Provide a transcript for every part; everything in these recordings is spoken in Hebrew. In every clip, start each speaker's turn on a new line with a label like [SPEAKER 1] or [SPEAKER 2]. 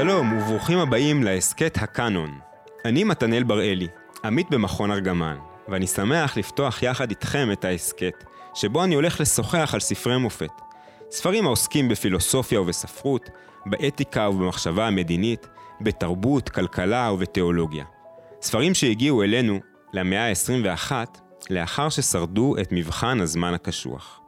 [SPEAKER 1] שלום וברוכים הבאים להסכת הקאנון. אני מתנאל בראלי, עמית במכון ארגמן, ואני שמח לפתוח יחד איתכם את ההסכת, שבו אני הולך לשוחח על ספרי מופת. ספרים העוסקים בפילוסופיה ובספרות, באתיקה ובמחשבה המדינית, בתרבות, כלכלה ובתיאולוגיה. ספרים שהגיעו אלינו, למאה ה-21, לאחר ששרדו את מבחן הזמן הקשוח.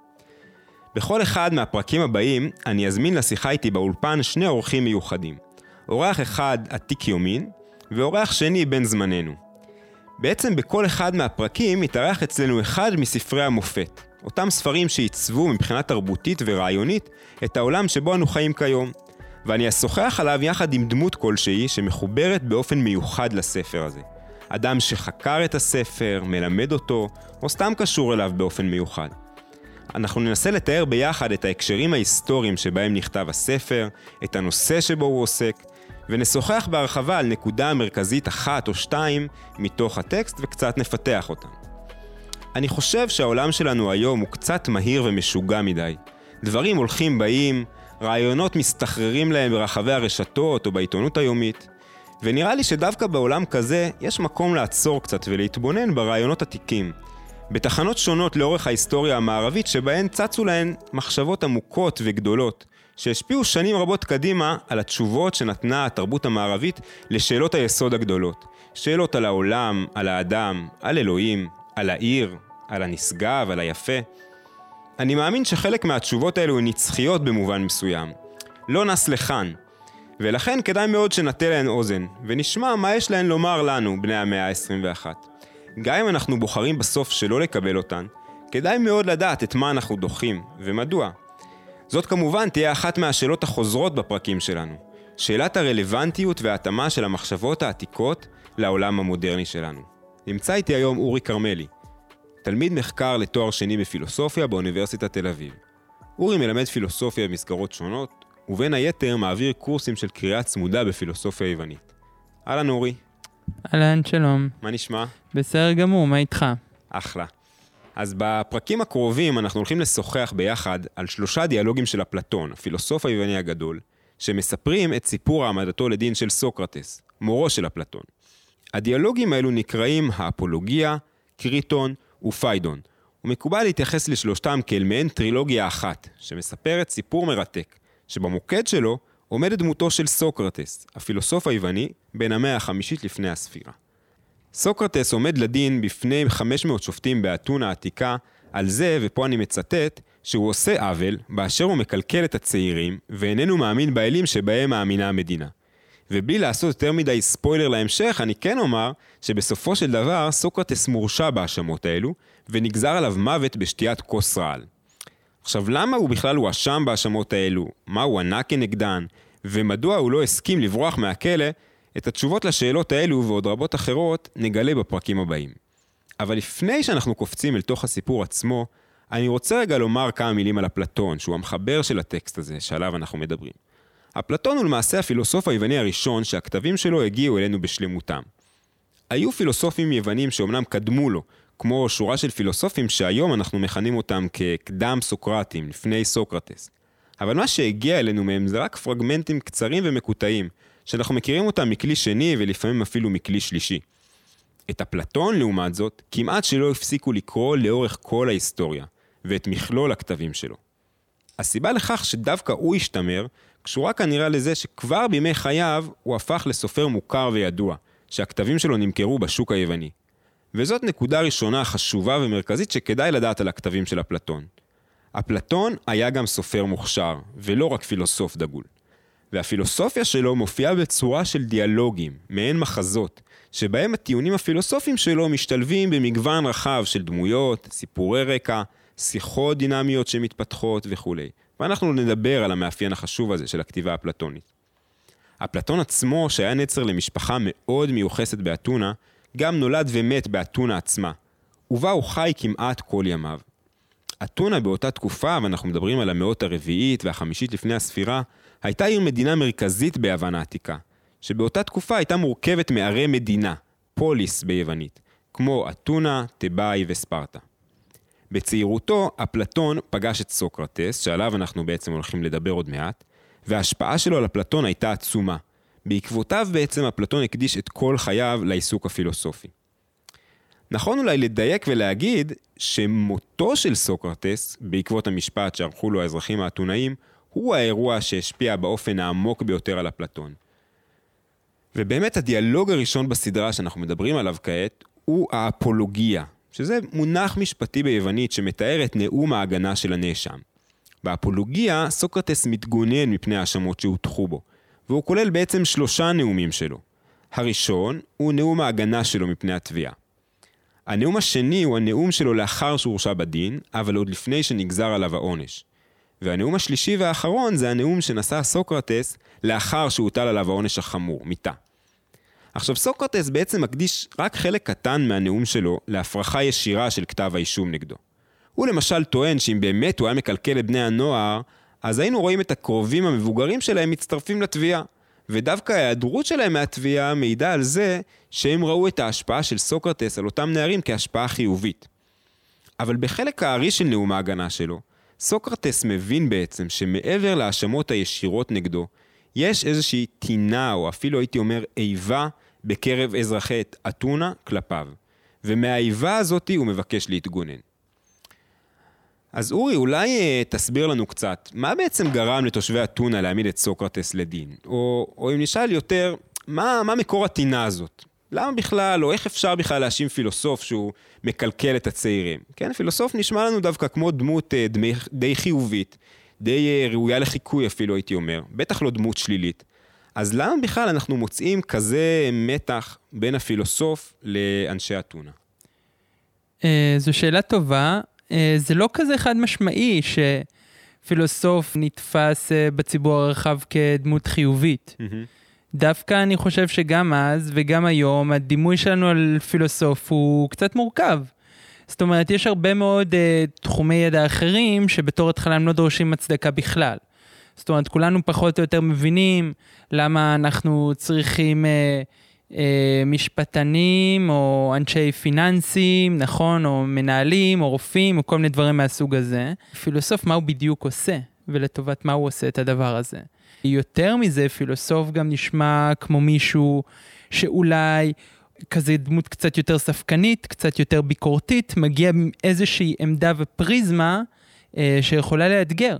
[SPEAKER 1] בכל אחד מהפרקים הבאים אני אזמין לשיחה איתי באולפן שני אורחים מיוחדים. אורח אחד עתיק יומין, ואורח שני בן זמננו. בעצם בכל אחד מהפרקים מתארח אצלנו אחד מספרי המופת, אותם ספרים שעיצבו מבחינה תרבותית ורעיונית את העולם שבו אנו חיים כיום. ואני אשוחח עליו יחד עם דמות כלשהי שמחוברת באופן מיוחד לספר הזה. אדם שחקר את הספר, מלמד אותו, או סתם קשור אליו באופן מיוחד. אנחנו ננסה לתאר ביחד את ההקשרים ההיסטוריים שבהם נכתב הספר, את הנושא שבו הוא עוסק, ונשוחח בהרחבה על נקודה מרכזית אחת או שתיים מתוך הטקסט וקצת נפתח אותם. אני חושב שהעולם שלנו היום הוא קצת מהיר ומשוגע מדי. דברים הולכים באים, רעיונות מסתחררים להם ברחבי הרשתות או בעיתונות היומית, ונראה לי שדווקא בעולם כזה יש מקום לעצור קצת ולהתבונן ברעיונות עתיקים. בתחנות שונות לאורך ההיסטוריה המערבית שבהן צצו להן מחשבות עמוקות וגדולות, שהשפיעו שנים רבות קדימה על התשובות שנתנה התרבות המערבית לשאלות היסוד הגדולות. שאלות על העולם, על האדם, על אלוהים, על העיר, על הנשגב, על היפה. אני מאמין שחלק מהתשובות האלו הן נצחיות במובן מסוים. לא נס לכאן. ולכן כדאי מאוד שנטה להן אוזן, ונשמע מה יש להן לומר לנו, בני המאה ה-21. גם אם אנחנו בוחרים בסוף שלא לקבל אותן, כדאי מאוד לדעת את מה אנחנו דוחים, ומדוע. זאת כמובן תהיה אחת מהשאלות החוזרות בפרקים שלנו. שאלת הרלוונטיות וההתאמה של המחשבות העתיקות לעולם המודרני שלנו. נמצא איתי היום אורי כרמלי, תלמיד מחקר לתואר שני בפילוסופיה באוניברסיטת תל אביב. אורי מלמד פילוסופיה במסגרות שונות, ובין היתר מעביר קורסים של קריאה צמודה בפילוסופיה יוונית. אהלן אורי.
[SPEAKER 2] אהלן, שלום.
[SPEAKER 1] מה נשמע?
[SPEAKER 2] בסדר גמור, מה איתך?
[SPEAKER 1] אחלה. אז בפרקים הקרובים אנחנו הולכים לשוחח ביחד על שלושה דיאלוגים של אפלטון, הפילוסוף היווני הגדול, שמספרים את סיפור העמדתו לדין של סוקרטס, מורו של אפלטון. הדיאלוגים האלו נקראים האפולוגיה, קריטון ופיידון, ומקובל להתייחס לשלושתם כאל מעין טרילוגיה אחת, שמספרת סיפור מרתק, שבמוקד שלו עומדת דמותו של סוקרטס, הפילוסוף היווני, בן המאה החמישית לפני הספירה. סוקרטס עומד לדין בפני 500 שופטים באתונה העתיקה על זה, ופה אני מצטט, שהוא עושה עוול באשר הוא מקלקל את הצעירים, ואיננו מאמין באלים שבהם מאמינה המדינה. ובלי לעשות יותר מדי ספוילר להמשך, אני כן אומר שבסופו של דבר סוקרטס מורשע בהאשמות האלו, ונגזר עליו מוות בשתיית כוס רעל. עכשיו, למה הוא בכלל הואשם בהאשמות האלו? מה הוא ענה כנגדן? ומדוע הוא לא הסכים לברוח מהכלא? את התשובות לשאלות האלו ועוד רבות אחרות נגלה בפרקים הבאים. אבל לפני שאנחנו קופצים אל תוך הסיפור עצמו, אני רוצה רגע לומר כמה מילים על אפלטון, שהוא המחבר של הטקסט הזה, שעליו אנחנו מדברים. אפלטון הוא למעשה הפילוסוף היווני הראשון שהכתבים שלו הגיעו אלינו בשלמותם. היו פילוסופים יוונים שאומנם קדמו לו, כמו שורה של פילוסופים שהיום אנחנו מכנים אותם כקדם סוקרטים, לפני סוקרטס. אבל מה שהגיע אלינו מהם זה רק פרגמנטים קצרים ומקוטעים, שאנחנו מכירים אותם מכלי שני ולפעמים אפילו מכלי שלישי. את אפלטון, לעומת זאת, כמעט שלא הפסיקו לקרוא לאורך כל ההיסטוריה, ואת מכלול הכתבים שלו. הסיבה לכך שדווקא הוא השתמר, קשורה כנראה לזה שכבר בימי חייו הוא הפך לסופר מוכר וידוע, שהכתבים שלו נמכרו בשוק היווני. וזאת נקודה ראשונה חשובה ומרכזית שכדאי לדעת על הכתבים של אפלטון. אפלטון היה גם סופר מוכשר, ולא רק פילוסוף דגול. והפילוסופיה שלו מופיעה בצורה של דיאלוגים, מעין מחזות, שבהם הטיעונים הפילוסופיים שלו משתלבים במגוון רחב של דמויות, סיפורי רקע, שיחות דינמיות שמתפתחות וכולי. ואנחנו נדבר על המאפיין החשוב הזה של הכתיבה האפלטונית. אפלטון עצמו, שהיה נצר למשפחה מאוד מיוחסת באתונה, גם נולד ומת באתונה עצמה, ובה הוא חי כמעט כל ימיו. אתונה באותה תקופה, ואנחנו מדברים על המאות הרביעית והחמישית לפני הספירה, הייתה עיר מדינה מרכזית ביוון העתיקה, שבאותה תקופה הייתה מורכבת מערי מדינה, פוליס ביוונית, כמו אתונה, תבאי וספרטה. בצעירותו, אפלטון פגש את סוקרטס, שעליו אנחנו בעצם הולכים לדבר עוד מעט, וההשפעה שלו על אפלטון הייתה עצומה, בעקבותיו בעצם אפלטון הקדיש את כל חייו לעיסוק הפילוסופי. נכון אולי לדייק ולהגיד שמותו של סוקרטס, בעקבות המשפט שערכו לו האזרחים האתונאים, הוא האירוע שהשפיע באופן העמוק ביותר על אפלטון. ובאמת הדיאלוג הראשון בסדרה שאנחנו מדברים עליו כעת, הוא האפולוגיה, שזה מונח משפטי ביוונית שמתאר את נאום ההגנה של הנאשם. באפולוגיה, סוקרטס מתגונן מפני האשמות שהוטחו בו, והוא כולל בעצם שלושה נאומים שלו. הראשון הוא נאום ההגנה שלו מפני התביעה. הנאום השני הוא הנאום שלו לאחר שהורשע בדין, אבל עוד לפני שנגזר עליו העונש. והנאום השלישי והאחרון זה הנאום שנשא סוקרטס לאחר שהוטל עליו העונש החמור, מיתה. עכשיו סוקרטס בעצם מקדיש רק חלק קטן מהנאום שלו להפרחה ישירה של כתב האישום נגדו. הוא למשל טוען שאם באמת הוא היה מקלקל את בני הנוער, אז היינו רואים את הקרובים המבוגרים שלהם מצטרפים לתביעה. ודווקא ההיעדרות שלהם מהתביעה מעידה על זה שהם ראו את ההשפעה של סוקרטס על אותם נערים כהשפעה חיובית. אבל בחלק הארי של נאום ההגנה שלו, סוקרטס מבין בעצם שמעבר להאשמות הישירות נגדו, יש איזושהי טינה, או אפילו הייתי אומר איבה, בקרב אזרחי אתונה כלפיו. ומהאיבה הזאתי הוא מבקש להתגונן. אז אורי, אולי אה, תסביר לנו קצת, מה בעצם גרם לתושבי אתונה להעמיד את סוקרטס לדין? או, או אם נשאל יותר, מה, מה מקור הטינה הזאת? למה בכלל, או איך אפשר בכלל להאשים פילוסוף שהוא מקלקל את הצעירים? כן, פילוסוף נשמע לנו דווקא כמו דמות אה, דמי, די חיובית, די אה, ראויה לחיקוי אפילו, הייתי אומר. בטח לא דמות שלילית. אז למה בכלל אנחנו מוצאים כזה מתח בין הפילוסוף לאנשי אתונה?
[SPEAKER 2] אה, זו שאלה טובה. זה לא כזה חד משמעי שפילוסוף נתפס בציבור הרחב כדמות חיובית. דווקא אני חושב שגם אז וגם היום הדימוי שלנו על פילוסוף הוא קצת מורכב. זאת אומרת, יש הרבה מאוד uh, תחומי ידע אחרים שבתור התחלה הם לא דורשים הצדקה בכלל. זאת אומרת, כולנו פחות או יותר מבינים למה אנחנו צריכים uh, uh, משפטנים או אנשי פיננסים, נכון? או מנהלים או רופאים או כל מיני דברים מהסוג הזה. פילוסוף, מה הוא בדיוק עושה ולטובת מה הוא עושה את הדבר הזה. יותר מזה, פילוסוף גם נשמע כמו מישהו שאולי כזה דמות קצת יותר ספקנית, קצת יותר ביקורתית, מגיע עם איזושהי עמדה ופריזמה אה, שיכולה לאתגר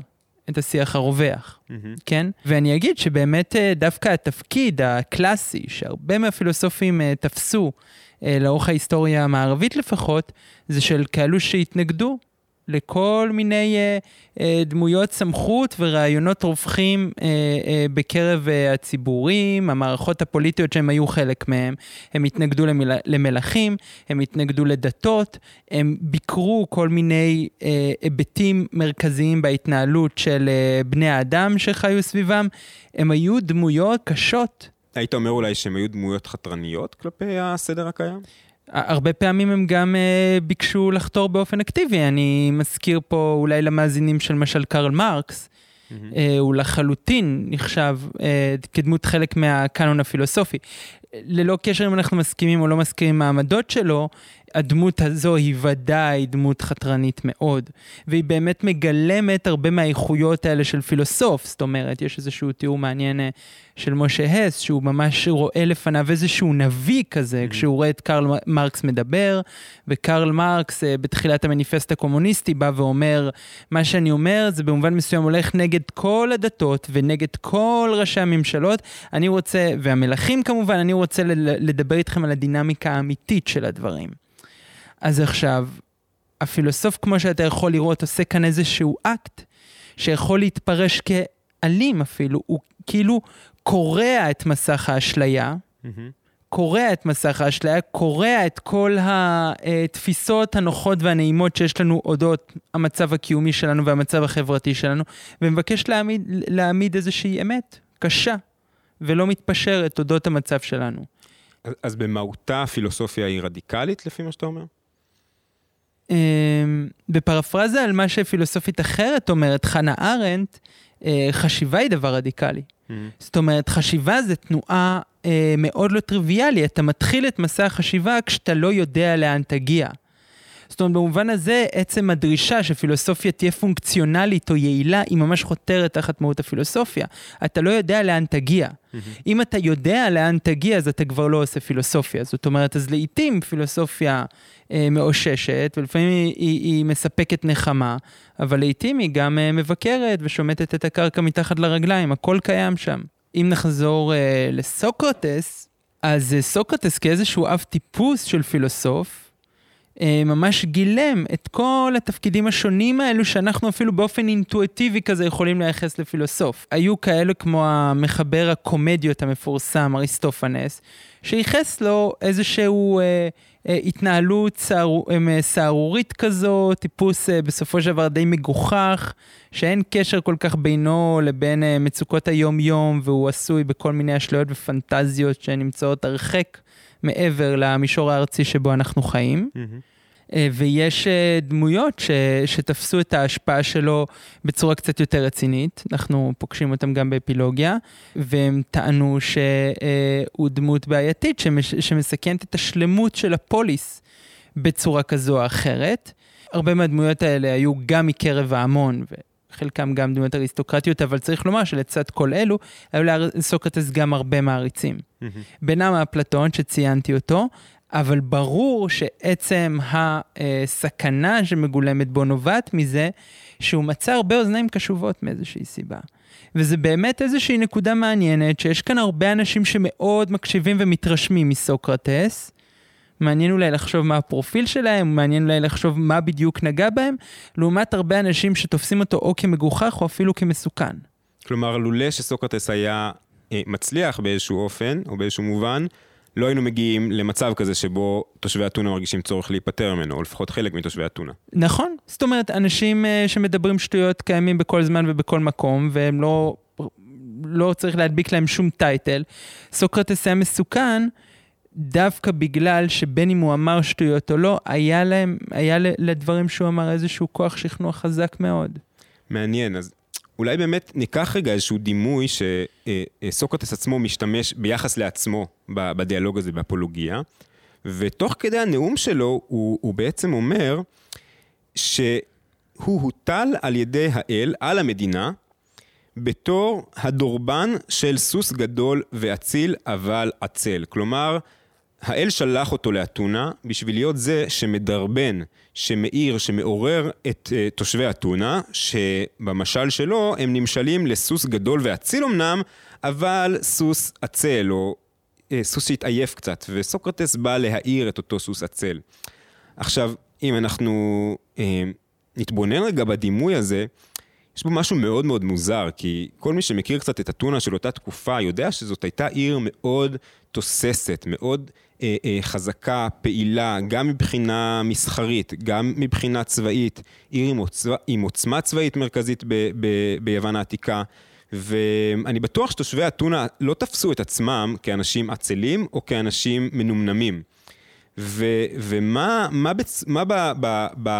[SPEAKER 2] את השיח הרווח, mm-hmm. כן? ואני אגיד שבאמת אה, דווקא התפקיד הקלאסי, שהרבה מהפילוסופים אה, תפסו אה, לאורך ההיסטוריה המערבית לפחות, זה של כאלו שהתנגדו לכל מיני אה, אה, דמויות סמכות ורעיונות רווחים אה, אה, בקרב אה, הציבורים, המערכות הפוליטיות שהם היו חלק מהם. הם התנגדו למל... למלכים, הם התנגדו לדתות, הם ביקרו כל מיני אה, היבטים מרכזיים בהתנהלות של אה, בני האדם שחיו סביבם. הם היו דמויות קשות.
[SPEAKER 1] היית אומר אולי שהם היו דמויות חתרניות כלפי הסדר הקיים?
[SPEAKER 2] הרבה פעמים הם גם uh, ביקשו לחתור באופן אקטיבי. אני מזכיר פה אולי למאזינים של משל קרל מרקס, mm-hmm. uh, הוא לחלוטין נחשב uh, כדמות חלק מהקאנון הפילוסופי. ללא קשר אם אנחנו מסכימים או לא מסכימים עם העמדות שלו, הדמות הזו היא ודאי דמות חתרנית מאוד, והיא באמת מגלמת הרבה מהאיכויות האלה של פילוסוף. זאת אומרת, יש איזשהו תיאור מעניין של משה הס, שהוא ממש רואה לפניו איזשהו נביא כזה, mm-hmm. כשהוא רואה את קרל מרקס מדבר, וקרל מרקס אה, בתחילת המניפסט הקומוניסטי בא ואומר, מה שאני אומר זה במובן מסוים הולך נגד כל הדתות ונגד כל ראשי הממשלות. אני רוצה, והמלכים כמובן, אני רוצה לדבר איתכם על הדינמיקה האמיתית של הדברים. אז עכשיו, הפילוסוף, כמו שאתה יכול לראות, עושה כאן איזשהו אקט שיכול להתפרש כאלים אפילו, הוא כאילו קורע את מסך האשליה, mm-hmm. קורע את מסך האשליה, קורע את כל התפיסות הנוחות והנעימות שיש לנו אודות המצב הקיומי שלנו והמצב החברתי שלנו, ומבקש להעמיד, להעמיד איזושהי אמת קשה ולא מתפשרת אודות המצב שלנו.
[SPEAKER 1] אז, אז במהותה הפילוסופיה היא רדיקלית, לפי מה שאתה אומר?
[SPEAKER 2] אמ, בפרפרזה על מה שפילוסופית אחרת אומרת, חנה ארנדט, אה, חשיבה היא דבר רדיקלי. Mm-hmm. זאת אומרת, חשיבה זה תנועה אה, מאוד לא טריוויאלי. אתה מתחיל את מסע החשיבה כשאתה לא יודע לאן תגיע. זאת אומרת, במובן הזה, עצם הדרישה שפילוסופיה תהיה פונקציונלית או יעילה, היא ממש חותרת תחת מהות הפילוסופיה. אתה לא יודע לאן תגיע. Mm-hmm. אם אתה יודע לאן תגיע, אז אתה כבר לא עושה פילוסופיה. זאת אומרת, אז לעיתים פילוסופיה אה, מאוששת, ולפעמים היא, היא, היא מספקת נחמה, אבל לעיתים היא גם אה, מבקרת ושומטת את הקרקע מתחת לרגליים, הכל קיים שם. אם נחזור אה, לסוקרטס, אז אה, סוקרטס כאיזשהו אב טיפוס של פילוסוף, ממש גילם את כל התפקידים השונים האלו שאנחנו אפילו באופן אינטואיטיבי כזה יכולים לייחס לפילוסוף. היו כאלה כמו המחבר הקומדיות המפורסם, אריסטופנס, שייחס לו איזשהו אה, אה, התנהלות סער, אה, כזו, טיפוס אה, בסופו של דבר די מגוחך, שאין קשר כל כך בינו לבין אה, מצוקות היום-יום, והוא עשוי בכל מיני אשליות ופנטזיות שנמצאות הרחק מעבר למישור הארצי שבו אנחנו חיים. Mm-hmm. אה, ויש אה, דמויות ש, שתפסו את ההשפעה שלו בצורה קצת יותר רצינית, אנחנו פוגשים אותם גם באפילוגיה, והם טענו שהוא דמות בעייתית שמש, שמסכנת את השלמות של הפוליס בצורה כזו או אחרת. הרבה מהדמויות האלה היו גם מקרב ההמון, וחלקם גם דמויות אריסטוקרטיות, אבל צריך לומר שלצד כל אלו, היו לסוקרטס גם הרבה מעריצים. Mm-hmm. בינם אפלטון, שציינתי אותו, אבל ברור שעצם הסכנה שמגולמת בו נובעת מזה שהוא מצא הרבה אוזניים קשובות מאיזושהי סיבה. וזה באמת איזושהי נקודה מעניינת, שיש כאן הרבה אנשים שמאוד מקשיבים ומתרשמים מסוקרטס. מעניין אולי לחשוב מה הפרופיל שלהם, מעניין אולי לחשוב מה בדיוק נגע בהם, לעומת הרבה אנשים שתופסים אותו או כמגוחך או אפילו כמסוכן.
[SPEAKER 1] כלומר, לולא שסוקרטס היה אה, מצליח באיזשהו אופן, או באיזשהו מובן, לא היינו מגיעים למצב כזה שבו תושבי אתונה מרגישים צורך להיפטר ממנו, או לפחות חלק מתושבי אתונה.
[SPEAKER 2] נכון, זאת אומרת, אנשים uh, שמדברים שטויות קיימים בכל זמן ובכל מקום, והם לא, לא צריך להדביק להם שום טייטל. סוקרטס היה מסוכן. דווקא בגלל שבין אם הוא אמר שטויות או לא, היה להם, היה לדברים שהוא אמר איזשהו כוח שכנוע חזק מאוד.
[SPEAKER 1] מעניין, אז אולי באמת ניקח רגע איזשהו דימוי שסוקרטס עצמו משתמש ביחס לעצמו בדיאלוג הזה באפולוגיה, ותוך כדי הנאום שלו הוא, הוא בעצם אומר שהוא הוטל על ידי האל, על המדינה, בתור הדורבן של סוס גדול ואציל אבל עצל. כלומר, האל שלח אותו לאתונה בשביל להיות זה שמדרבן, שמאיר, שמעורר את uh, תושבי אתונה, שבמשל שלו הם נמשלים לסוס גדול ואציל אמנם, אבל סוס עצל, או uh, סוס שהתעייף קצת, וסוקרטס בא להאיר את אותו סוס עצל. עכשיו, אם אנחנו uh, נתבונן רגע בדימוי הזה, יש בו משהו מאוד מאוד מוזר, כי כל מי שמכיר קצת את אתונה של אותה תקופה יודע שזאת הייתה עיר מאוד תוססת, מאוד חזקה, פעילה, גם מבחינה מסחרית, גם מבחינה צבאית, עיר עם, עוצמה, עם עוצמה צבאית מרכזית ב, ב, ביוון העתיקה. ואני בטוח שתושבי אתונה לא תפסו את עצמם כאנשים עצלים או כאנשים מנומנמים. ו, ומה מה בצ, מה ב, ב, ב,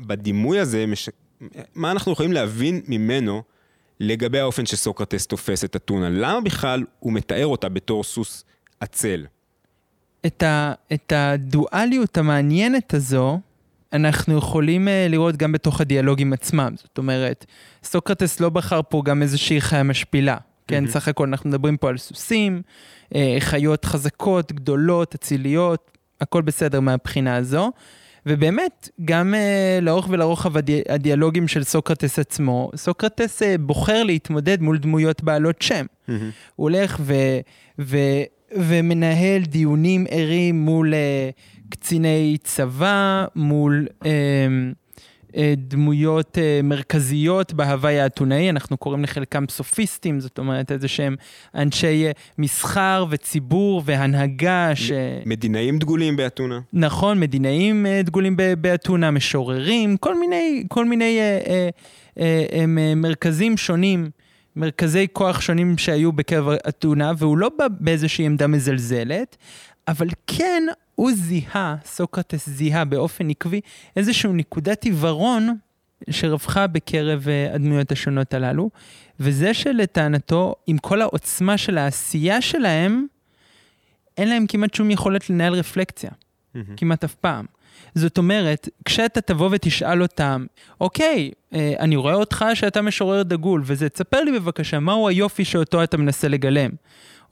[SPEAKER 1] בדימוי הזה, מש, מה אנחנו יכולים להבין ממנו לגבי האופן שסוקרטס תופס את אתונה? למה בכלל הוא מתאר אותה בתור סוס עצל?
[SPEAKER 2] את, ה, את הדואליות המעניינת הזו, אנחנו יכולים uh, לראות גם בתוך הדיאלוגים עצמם. זאת אומרת, סוקרטס לא בחר פה גם איזושהי חיה משפילה. כן. סך הכל אנחנו מדברים פה על סוסים, uh, חיות חזקות, גדולות, אציליות, הכל בסדר מהבחינה הזו. ובאמת, גם uh, לאורך ולרוחב הדי, הדיאלוגים של סוקרטס עצמו, סוקרטס uh, בוחר להתמודד מול דמויות בעלות שם. Mm-hmm. הוא הולך ו... ומנהל דיונים ערים מול uh, קציני צבא, מול uh, uh, דמויות uh, מרכזיות בהוואי האתונאי, אנחנו קוראים לחלקם סופיסטים, זאת אומרת איזה שהם אנשי uh, מסחר וציבור והנהגה ש...
[SPEAKER 1] מדינאים דגולים באתונה.
[SPEAKER 2] נכון, מדינאים uh, דגולים באתונה, משוררים, כל מיני, כל מיני uh, uh, uh, uh, מרכזים שונים. מרכזי כוח שונים שהיו בקרב אתונה, והוא לא בא באיזושהי עמדה מזלזלת, אבל כן הוא זיהה, סוקרטס זיהה באופן עקבי, איזושהי נקודת עיוורון שרווחה בקרב אה, הדמויות השונות הללו, וזה שלטענתו, עם כל העוצמה של העשייה שלהם, אין להם כמעט שום יכולת לנהל רפלקציה, mm-hmm. כמעט אף פעם. זאת אומרת, כשאתה תבוא ותשאל אותם, אוקיי, אה, אני רואה אותך שאתה משורר דגול, וזה, תספר לי בבקשה, מהו היופי שאותו אתה מנסה לגלם?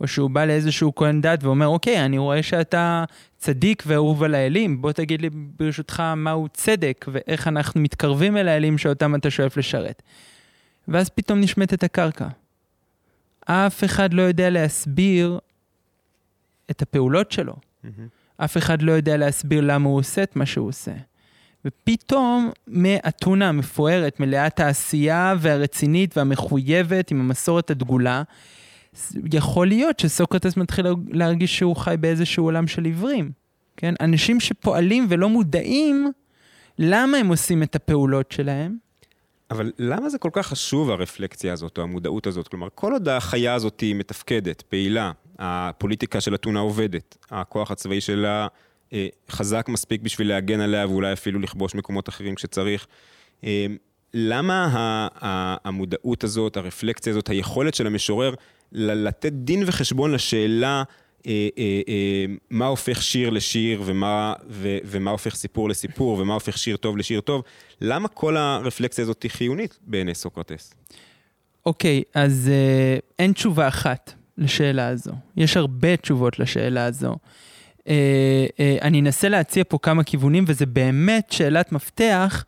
[SPEAKER 2] או שהוא בא לאיזשהו כהן דת ואומר, אוקיי, אני רואה שאתה צדיק ואהוב על האלים, בוא תגיד לי ברשותך מהו צדק ואיך אנחנו מתקרבים אל האלים שאותם אתה שואף לשרת. ואז פתאום נשמטת הקרקע. אף אחד לא יודע להסביר את הפעולות שלו. Mm-hmm. אף אחד לא יודע להסביר למה הוא עושה את מה שהוא עושה. ופתאום מאתונה המפוארת, מלאת העשייה והרצינית והמחויבת עם המסורת הדגולה, יכול להיות שסוקרטס מתחיל להרגיש שהוא חי באיזשהו עולם של עיוורים. כן? אנשים שפועלים ולא מודעים למה הם עושים את הפעולות שלהם.
[SPEAKER 1] אבל למה זה כל כך חשוב הרפלקציה הזאת או המודעות הזאת? כלומר, כל עוד החיה הזאת היא מתפקדת, פעילה, הפוליטיקה של אתונה עובדת, הכוח הצבאי שלה אה, חזק מספיק בשביל להגן עליה ואולי אפילו לכבוש מקומות אחרים כשצריך. אה, למה המודעות הזאת, הרפלקציה הזאת, היכולת של המשורר לתת דין וחשבון לשאלה אה, מה הופך שיר לשיר ומה, ו, ומה הופך סיפור לסיפור ומה הופך שיר טוב לשיר טוב, למה כל הרפלקציה הזאת היא חיונית בעיני סוקרטס?
[SPEAKER 2] אוקיי, okay, אז אין תשובה אחת לשאלה הזו. יש הרבה תשובות לשאלה הזו. Uh, uh, אני אנסה להציע פה כמה כיוונים, וזה באמת שאלת מפתח.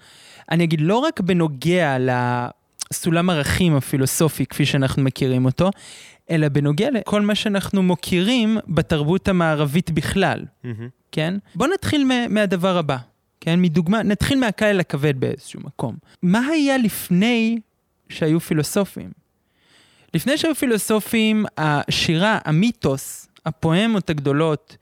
[SPEAKER 2] אני אגיד, לא רק בנוגע לסולם ערכים הפילוסופי, כפי שאנחנו מכירים אותו, אלא בנוגע לכל מה שאנחנו מוקירים בתרבות המערבית בכלל, mm-hmm. כן? בואו נתחיל מהדבר הבא, כן? מדוגמה, נתחיל מהקהל הכבד באיזשהו מקום. מה היה לפני שהיו פילוסופים? לפני שהיו פילוסופים, השירה, המיתוס, הפואמות הגדולות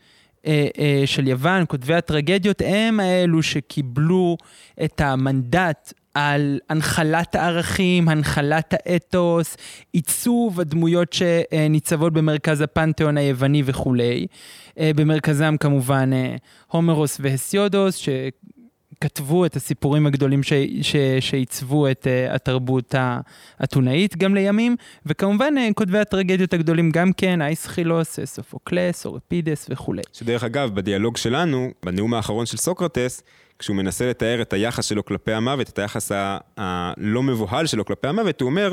[SPEAKER 2] אה, אה, של יוון, כותבי הטרגדיות, הם האלו שקיבלו את המנדט על הנחלת הערכים, הנחלת האתוס, עיצוב הדמויות שניצבות במרכז הפנתיאון היווני וכולי. אה, במרכזם כמובן אה, הומרוס והסיודוס, שכתבו את הסיפורים הגדולים. שעיצבו את uh, התרבות האתונאית גם לימים, וכמובן uh, כותבי הטרגדיות הגדולים גם כן, אייסחילוס, סופוקלס, אורפידס וכולי.
[SPEAKER 1] שדרך אגב, בדיאלוג שלנו, בנאום האחרון של סוקרטס, כשהוא מנסה לתאר את היחס שלו כלפי המוות, את היחס הלא מבוהל שלו כלפי המוות, הוא אומר,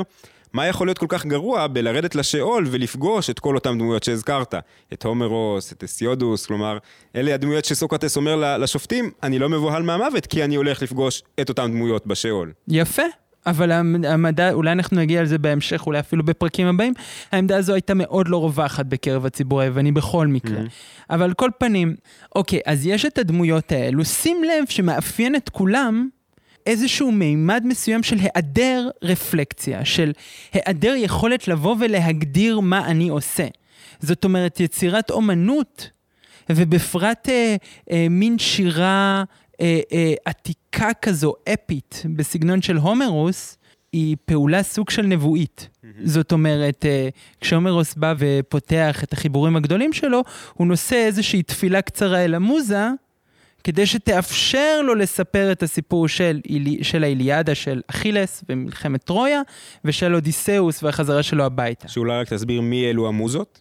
[SPEAKER 1] מה יכול להיות כל כך גרוע בלרדת לשאול ולפגוש את כל אותן דמויות שהזכרת? את הומרוס, את אסיודוס, כלומר, אלה הדמויות שסוקרטס אומר לשופטים, אני לא מבוהל מהמוות כי אני הולך לפגוש את אותן דמויות בשאול.
[SPEAKER 2] יפה. אבל המדע, אולי אנחנו נגיע לזה בהמשך, אולי אפילו בפרקים הבאים, העמדה הזו הייתה מאוד לא רווחת בקרב הציבור היווני בכל מקרה. Mm-hmm. אבל על כל פנים, אוקיי, אז יש את הדמויות האלו, שים לב שמאפיין את כולם איזשהו מימד מסוים של היעדר רפלקציה, של היעדר יכולת לבוא ולהגדיר מה אני עושה. זאת אומרת, יצירת אומנות, ובפרט אה, אה, מין שירה אה, אה, עתיקה כזו, אפית, בסגנון של הומרוס, היא פעולה סוג של נבואית. Mm-hmm. זאת אומרת, אה, כשהומרוס בא ופותח את החיבורים הגדולים שלו, הוא נושא איזושהי תפילה קצרה אל המוזה, כדי שתאפשר לו לספר את הסיפור של, של האיליאדה של אכילס ומלחמת טרויה, ושל אודיסאוס והחזרה שלו הביתה.
[SPEAKER 1] שאולי רק תסביר מי אלו המוזות?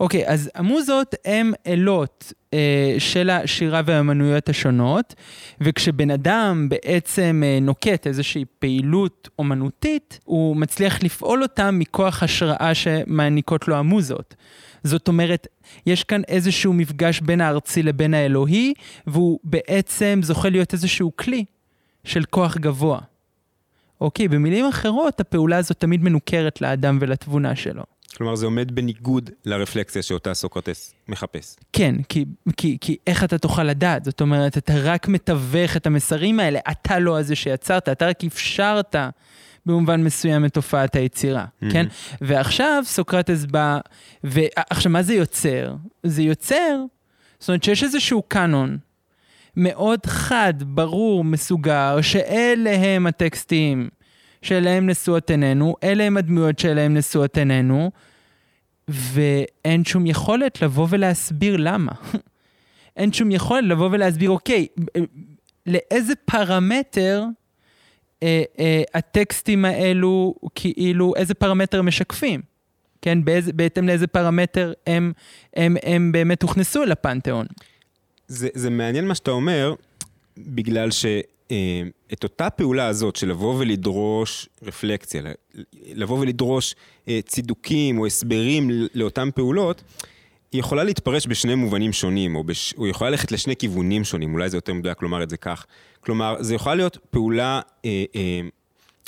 [SPEAKER 2] אוקיי, okay, אז המוזות הן אלות אה, של השירה והאמנויות השונות, וכשבן אדם בעצם אה, נוקט איזושהי פעילות אומנותית, הוא מצליח לפעול אותה מכוח השראה שמעניקות לו המוזות. זאת אומרת, יש כאן איזשהו מפגש בין הארצי לבין האלוהי, והוא בעצם זוכה להיות איזשהו כלי של כוח גבוה. אוקיי, במילים אחרות, הפעולה הזאת תמיד מנוכרת לאדם ולתבונה שלו.
[SPEAKER 1] כלומר, זה עומד בניגוד לרפלקסיה שאותה סוקרטס מחפש.
[SPEAKER 2] כן, כי, כי, כי איך אתה תוכל לדעת? זאת אומרת, אתה רק מתווך את המסרים האלה, אתה לא הזה שיצרת, אתה רק אפשרת במובן מסוים את תופעת היצירה, mm-hmm. כן? ועכשיו סוקרטס בא, ועכשיו, מה זה יוצר? זה יוצר, זאת אומרת שיש איזשהו קאנון מאוד חד, ברור, מסוגר, שאלה הם הטקסטים שאליהם נשואות עינינו, אלה הם הדמויות שאליהם נשואות עינינו, ואין שום יכולת לבוא ולהסביר למה. אין שום יכולת לבוא ולהסביר, אוקיי, לאיזה פרמטר אה, אה, הטקסטים האלו, כאילו, איזה פרמטר משקפים? כן, באיזה, בהתאם לאיזה פרמטר הם, הם, הם באמת הוכנסו אל הפנתיאון.
[SPEAKER 1] זה, זה מעניין מה שאתה אומר, בגלל שאת אותה פעולה הזאת של לבוא ולדרוש רפלקציה, לבוא ולדרוש צידוקים או הסברים לאותן פעולות, היא יכולה להתפרש בשני מובנים שונים, או, בש... או יכולה ללכת לשני כיוונים שונים, אולי זה יותר מדויק לומר את זה כך. כלומר, זה יכולה להיות פעולה אה, אה,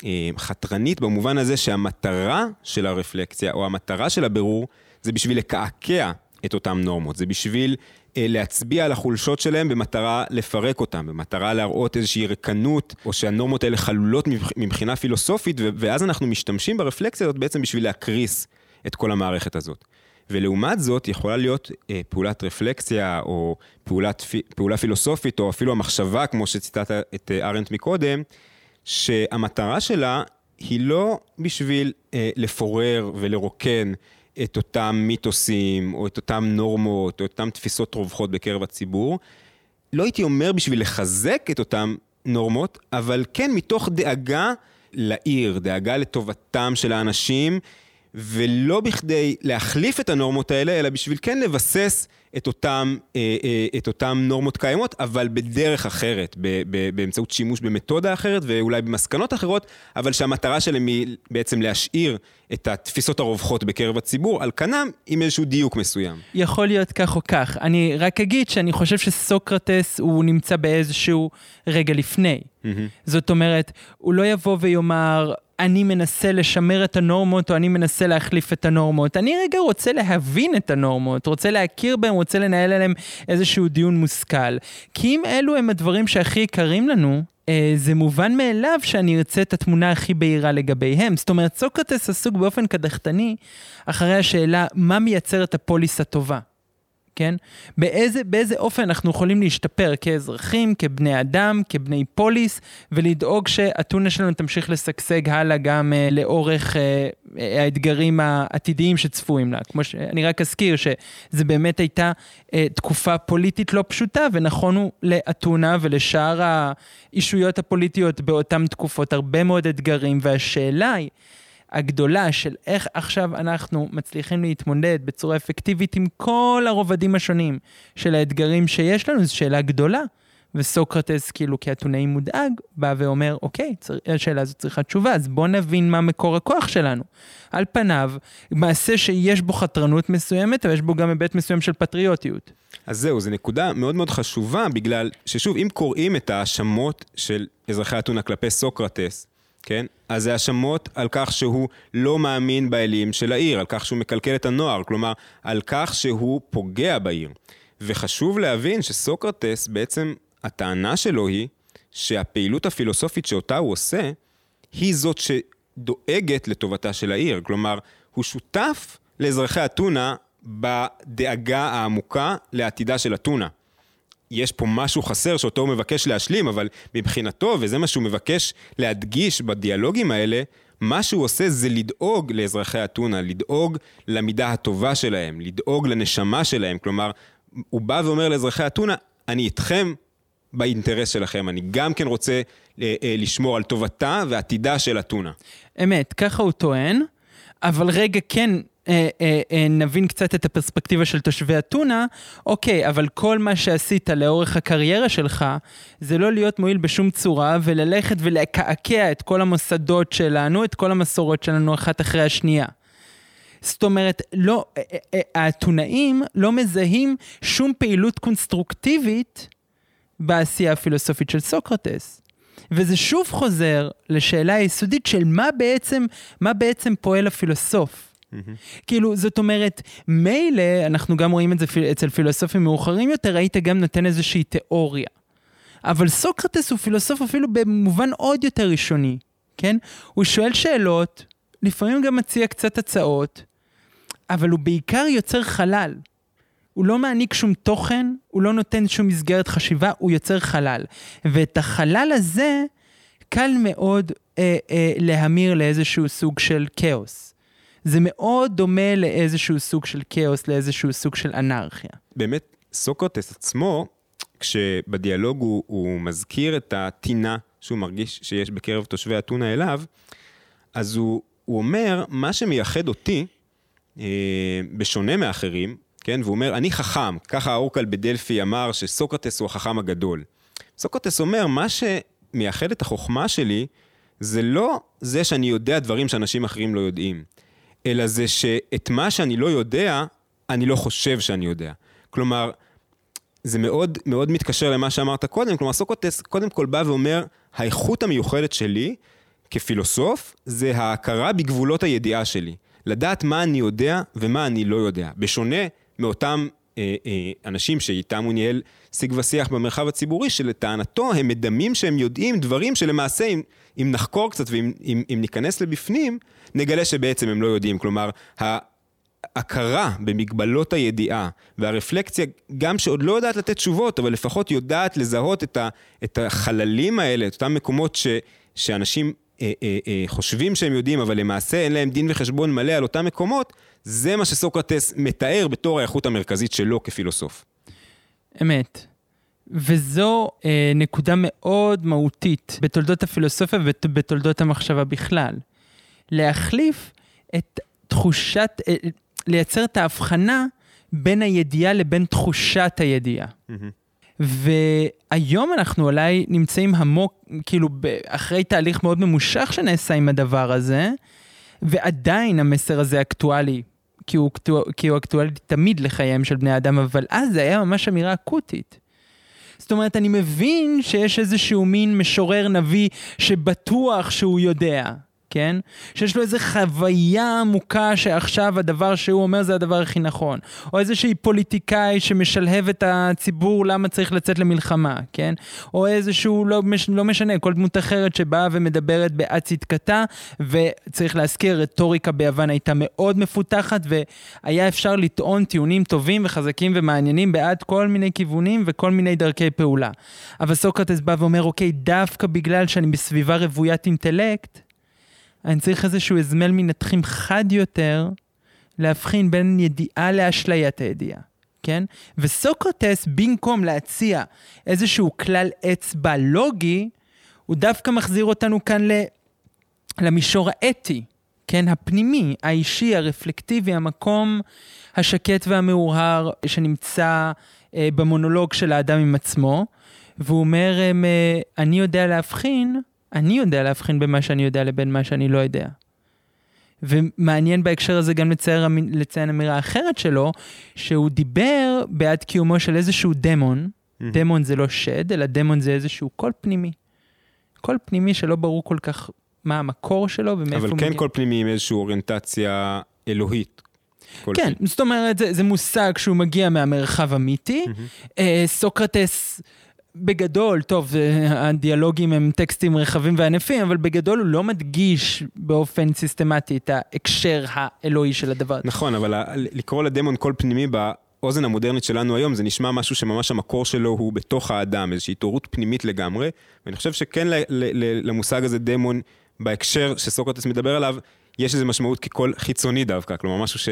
[SPEAKER 1] אה, חתרנית במובן הזה שהמטרה של הרפלקציה, או המטרה של הבירור, זה בשביל לקעקע את אותן נורמות, זה בשביל אה, להצביע על החולשות שלהם במטרה לפרק אותם, במטרה להראות איזושהי ריקנות, או שהנורמות האלה חלולות מבחינה פילוסופית, ואז אנחנו משתמשים ברפלקציה הזאת בעצם בשביל להקריס את כל המערכת הזאת. ולעומת זאת יכולה להיות אה, פעולת רפלקציה או פעולת, פעולה פילוסופית או אפילו המחשבה, כמו שציטטת את אה, ארנט מקודם, שהמטרה שלה היא לא בשביל אה, לפורר ולרוקן את אותם מיתוסים או את אותם נורמות או את אותם תפיסות רווחות בקרב הציבור. לא הייתי אומר בשביל לחזק את אותם נורמות, אבל כן מתוך דאגה לעיר, דאגה לטובתם של האנשים. ולא בכדי להחליף את הנורמות האלה, אלא בשביל כן לבסס את אותן, אה, אה, את נורמות קיימות, אבל בדרך אחרת, באמצעות שימוש במתודה אחרת ואולי במסקנות אחרות, אבל שהמטרה שלהם היא בעצם להשאיר את התפיסות הרווחות בקרב הציבור על כנם עם איזשהו דיוק מסוים.
[SPEAKER 2] יכול להיות כך או כך. אני רק אגיד שאני חושב שסוקרטס הוא נמצא באיזשהו רגע לפני. Mm-hmm. זאת אומרת, הוא לא יבוא ויאמר... אני מנסה לשמר את הנורמות או אני מנסה להחליף את הנורמות. אני רגע רוצה להבין את הנורמות, רוצה להכיר בהם, רוצה לנהל עליהם איזשהו דיון מושכל. כי אם אלו הם הדברים שהכי יקרים לנו, אה, זה מובן מאליו שאני ארצה את התמונה הכי בהירה לגביהם. זאת אומרת, סוקרטס עסוק באופן קדחתני אחרי השאלה מה מייצר את הפוליס הטובה. כן? באיזה, באיזה אופן אנחנו יכולים להשתפר כאזרחים, כבני אדם, כבני פוליס, ולדאוג שהטונה שלנו תמשיך לשגשג הלאה גם uh, לאורך uh, האתגרים העתידיים שצפויים לה. כמו שאני רק אזכיר שזה באמת הייתה uh, תקופה פוליטית לא פשוטה, ונכון הוא לאתונה ולשאר האישויות הפוליטיות באותן תקופות הרבה מאוד אתגרים, והשאלה היא... הגדולה של איך עכשיו אנחנו מצליחים להתמודד בצורה אפקטיבית עם כל הרובדים השונים של האתגרים שיש לנו, זו שאלה גדולה. וסוקרטס, כאילו כאתונאי מודאג, בא ואומר, אוקיי, צר... השאלה הזאת צריכה תשובה, אז בואו נבין מה מקור הכוח שלנו. על פניו, מעשה שיש בו חתרנות מסוימת, אבל יש בו גם היבט מסוים של פטריוטיות.
[SPEAKER 1] אז זהו, זו נקודה מאוד מאוד חשובה, בגלל ששוב, אם קוראים את ההאשמות של אזרחי אתונה כלפי סוקרטס, כן? אז זה האשמות על כך שהוא לא מאמין באלים של העיר, על כך שהוא מקלקל את הנוער, כלומר, על כך שהוא פוגע בעיר. וחשוב להבין שסוקרטס בעצם, הטענה שלו היא שהפעילות הפילוסופית שאותה הוא עושה, היא זאת שדואגת לטובתה של העיר. כלומר, הוא שותף לאזרחי אתונה בדאגה העמוקה לעתידה של אתונה. יש פה משהו חסר שאותו הוא מבקש להשלים, אבל מבחינתו, וזה מה שהוא מבקש להדגיש בדיאלוגים האלה, מה שהוא עושה זה לדאוג לאזרחי אתונה, לדאוג למידה הטובה שלהם, לדאוג לנשמה שלהם. כלומר, הוא בא ואומר לאזרחי אתונה, אני איתכם באינטרס שלכם, אני גם כן רוצה אה, אה, לשמור על טובתה ועתידה של אתונה.
[SPEAKER 2] אמת, ככה הוא טוען, אבל רגע, כן, אה, אה, אה, נבין קצת את הפרספקטיבה של תושבי אתונה, אוקיי, אבל כל מה שעשית לאורך הקריירה שלך, זה לא להיות מועיל בשום צורה, וללכת ולקעקע את כל המוסדות שלנו, את כל המסורות שלנו אחת אחרי השנייה. זאת אומרת, לא, האתונאים לא מזהים שום פעילות קונסטרוקטיבית בעשייה הפילוסופית של סוקרטס. וזה שוב חוזר לשאלה היסודית של מה בעצם, מה בעצם פועל הפילוסוף. Mm-hmm. כאילו, זאת אומרת, מילא, אנחנו גם רואים את זה אצל פילוסופים מאוחרים יותר, היית גם נותן איזושהי תיאוריה. אבל סוקרטס הוא פילוסוף אפילו במובן עוד יותר ראשוני, כן? הוא שואל שאלות, לפעמים גם מציע קצת הצעות, אבל הוא בעיקר יוצר חלל. הוא לא מעניק שום תוכן, הוא לא נותן שום מסגרת חשיבה, הוא יוצר חלל. ואת החלל הזה, קל מאוד אה, אה, להמיר לאיזשהו סוג של כאוס. זה מאוד דומה לאיזשהו סוג של כאוס, לאיזשהו סוג של אנרכיה.
[SPEAKER 1] באמת, סוקרטס עצמו, כשבדיאלוג הוא, הוא מזכיר את הטינה שהוא מרגיש שיש בקרב תושבי אתונה אליו, אז הוא, הוא אומר, מה שמייחד אותי, אה, בשונה מאחרים, כן, והוא אומר, אני חכם, ככה האורקל בדלפי אמר שסוקרטס הוא החכם הגדול. סוקרטס אומר, מה שמייחד את החוכמה שלי, זה לא זה שאני יודע דברים שאנשים אחרים לא יודעים, אלא זה שאת מה שאני לא יודע, אני לא חושב שאני יודע. כלומר, זה מאוד מאוד מתקשר למה שאמרת קודם, כלומר סוקרטס קודם כל בא ואומר, האיכות המיוחדת שלי כפילוסוף זה ההכרה בגבולות הידיעה שלי. לדעת מה אני יודע ומה אני לא יודע. בשונה מאותם אה, אה, אנשים שאיתם הוא ניהל שיג ושיח במרחב הציבורי, שלטענתו הם מדמים שהם יודעים דברים שלמעשה אם, אם נחקור קצת ואם אם, אם ניכנס לבפנים, נגלה שבעצם הם לא יודעים. כלומר, ההכרה במגבלות הידיעה והרפלקציה, גם שעוד לא יודעת לתת תשובות, אבל לפחות יודעת לזהות את, ה, את החללים האלה, את אותם מקומות ש, שאנשים אה, אה, אה, חושבים שהם יודעים, אבל למעשה אין להם דין וחשבון מלא על אותם מקומות, זה מה שסוקרטס מתאר בתור האיכות המרכזית שלו כפילוסוף.
[SPEAKER 2] אמת. וזו אה, נקודה מאוד מהותית בתולדות הפילוסופיה ובתולדות המחשבה בכלל. להחליף את תחושת, אה, לייצר את ההבחנה בין הידיעה לבין תחושת הידיעה. Mm-hmm. והיום אנחנו אולי נמצאים עמוק, כאילו, אחרי תהליך מאוד ממושך שנעשה עם הדבר הזה, ועדיין המסר הזה אקטואלי, כי הוא, כי הוא אקטואלי תמיד לחייהם של בני אדם, אבל אז זה היה ממש אמירה אקוטית. זאת אומרת, אני מבין שיש איזשהו מין משורר נביא שבטוח שהוא יודע, כן? שיש לו איזו חוויה עמוקה שעכשיו הדבר שהוא אומר זה הדבר הכי נכון. או איזושהי פוליטיקאי שמשלהב את הציבור למה צריך לצאת למלחמה, כן? או איזשהו, לא, לא משנה, כל דמות אחרת שבאה ומדברת בעד צדקתה, וצריך להזכיר, רטוריקה ביוון הייתה מאוד מפותחת, והיה אפשר לטעון טיעונים טובים וחזקים ומעניינים בעד כל מיני כיוונים וכל מיני דרכי פעולה. אבל סוקרטס בא ואומר, אוקיי, דווקא בגלל שאני בסביבה רוויית אינטלקט, אני צריך איזשהו הזמל מנתחים חד יותר להבחין בין ידיעה לאשליית הידיעה, כן? וסוקרטס, במקום להציע איזשהו כלל אצבע לוגי, הוא דווקא מחזיר אותנו כאן ל... למישור האתי, כן? הפנימי, האישי, הרפלקטיבי, המקום השקט והמאוהר שנמצא אה, במונולוג של האדם עם עצמו, והוא אומר, אה, אני יודע להבחין אני יודע להבחין בין מה שאני יודע לבין מה שאני לא יודע. ומעניין בהקשר הזה גם לצייר, לציין אמירה אחרת שלו, שהוא דיבר בעד קיומו של איזשהו דמון, mm-hmm. דמון זה לא שד, אלא דמון זה איזשהו קול פנימי. קול פנימי שלא ברור כל כך מה המקור שלו ומאיפה הוא
[SPEAKER 1] מגיע. אבל כן קול פנימי עם איזושהי אוריינטציה אלוהית.
[SPEAKER 2] כן, זאת אומרת, זה, זה מושג שהוא מגיע מהמרחב המיתי. Mm-hmm. אה, סוקרטס... בגדול, טוב, הדיאלוגים הם טקסטים רחבים וענפים, אבל בגדול הוא לא מדגיש באופן סיסטמטי את ההקשר האלוהי של הדבר.
[SPEAKER 1] נכון, אבל לקרוא לדמון קול פנימי באוזן המודרנית שלנו היום, זה נשמע משהו שממש המקור שלו הוא בתוך האדם, איזושהי התעוררות פנימית לגמרי, ואני חושב שכן למושג הזה דמון, בהקשר שסוקרטס מדבר עליו, יש איזו משמעות כקול חיצוני דווקא, כלומר משהו ש...